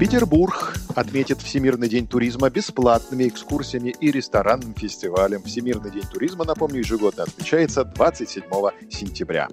Петербург отметит Всемирный день туризма бесплатными экскурсиями и ресторанным фестивалем. Всемирный день туризма, напомню, ежегодно отмечается 27 сентября.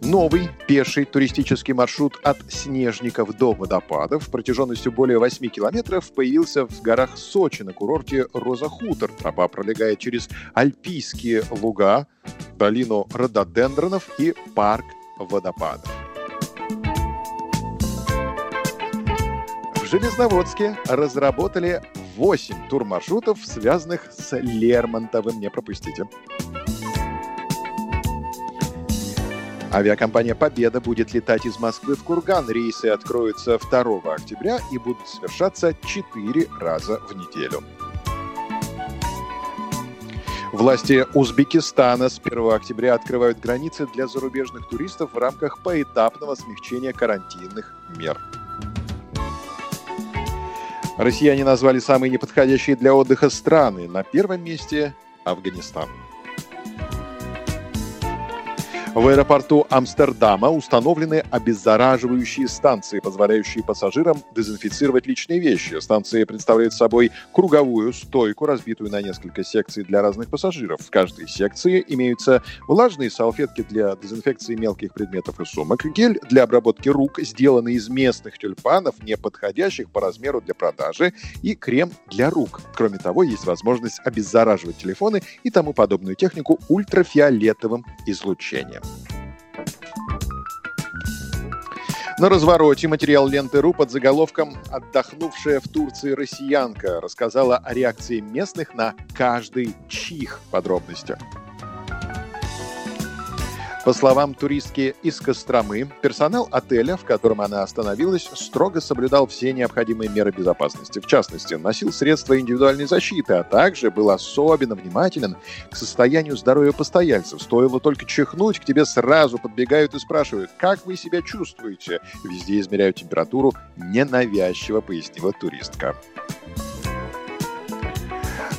Новый пеший туристический маршрут от Снежников до водопадов протяженностью более 8 километров появился в горах Сочи на курорте Роза Хутор. Тропа пролегает через альпийские луга, долину рододендронов и парк водопадов. Железноводске разработали 8 турмаршрутов, связанных с Лермонтовым. Не пропустите. Авиакомпания «Победа» будет летать из Москвы в Курган. Рейсы откроются 2 октября и будут совершаться 4 раза в неделю. Власти Узбекистана с 1 октября открывают границы для зарубежных туристов в рамках поэтапного смягчения карантинных мер. Россияне назвали самые неподходящие для отдыха страны. На первом месте Афганистан. В аэропорту Амстердама установлены обеззараживающие станции, позволяющие пассажирам дезинфицировать личные вещи. Станции представляют собой круговую стойку, разбитую на несколько секций для разных пассажиров. В каждой секции имеются влажные салфетки для дезинфекции мелких предметов и сумок, гель для обработки рук, сделанный из местных тюльпанов, не подходящих по размеру для продажи, и крем для рук. Кроме того, есть возможность обеззараживать телефоны и тому подобную технику ультрафиолетовым излучением. На развороте материал ленты.ру под заголовком «Отдохнувшая в Турции россиянка» рассказала о реакции местных на каждый чих подробности. По словам туристки из Костромы, персонал отеля, в котором она остановилась, строго соблюдал все необходимые меры безопасности. В частности, носил средства индивидуальной защиты, а также был особенно внимателен к состоянию здоровья постояльцев. Стоило только чихнуть, к тебе сразу подбегают и спрашивают, как вы себя чувствуете. Везде измеряют температуру, ненавязчиво пояснила туристка.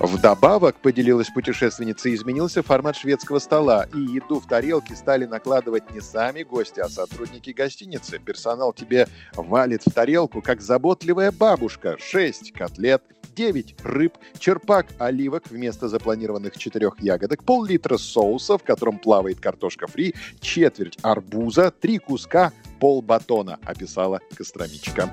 Вдобавок, поделилась путешественница, изменился формат шведского стола, и еду в тарелки стали накладывать не сами гости, а сотрудники гостиницы. Персонал тебе валит в тарелку, как заботливая бабушка. Шесть котлет, 9 рыб, черпак оливок вместо запланированных четырех ягодок, пол-литра соуса, в котором плавает картошка фри, четверть арбуза, три куска, пол батона, описала Костромичка.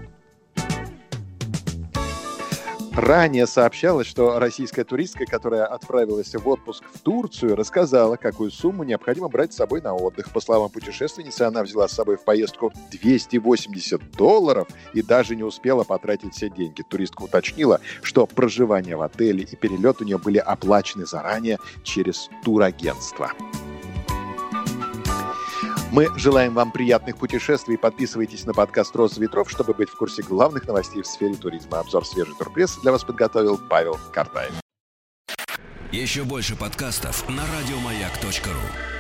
Ранее сообщалось, что российская туристка, которая отправилась в отпуск в Турцию, рассказала, какую сумму необходимо брать с собой на отдых. По словам путешественницы, она взяла с собой в поездку 280 долларов и даже не успела потратить все деньги. Туристка уточнила, что проживание в отеле и перелет у нее были оплачены заранее через турагентство. Мы желаем вам приятных путешествий. Подписывайтесь на подкаст «Роза ветров», чтобы быть в курсе главных новостей в сфере туризма. Обзор свежей турпрессы для вас подготовил Павел Картаев. Еще больше подкастов на радиомаяк.ру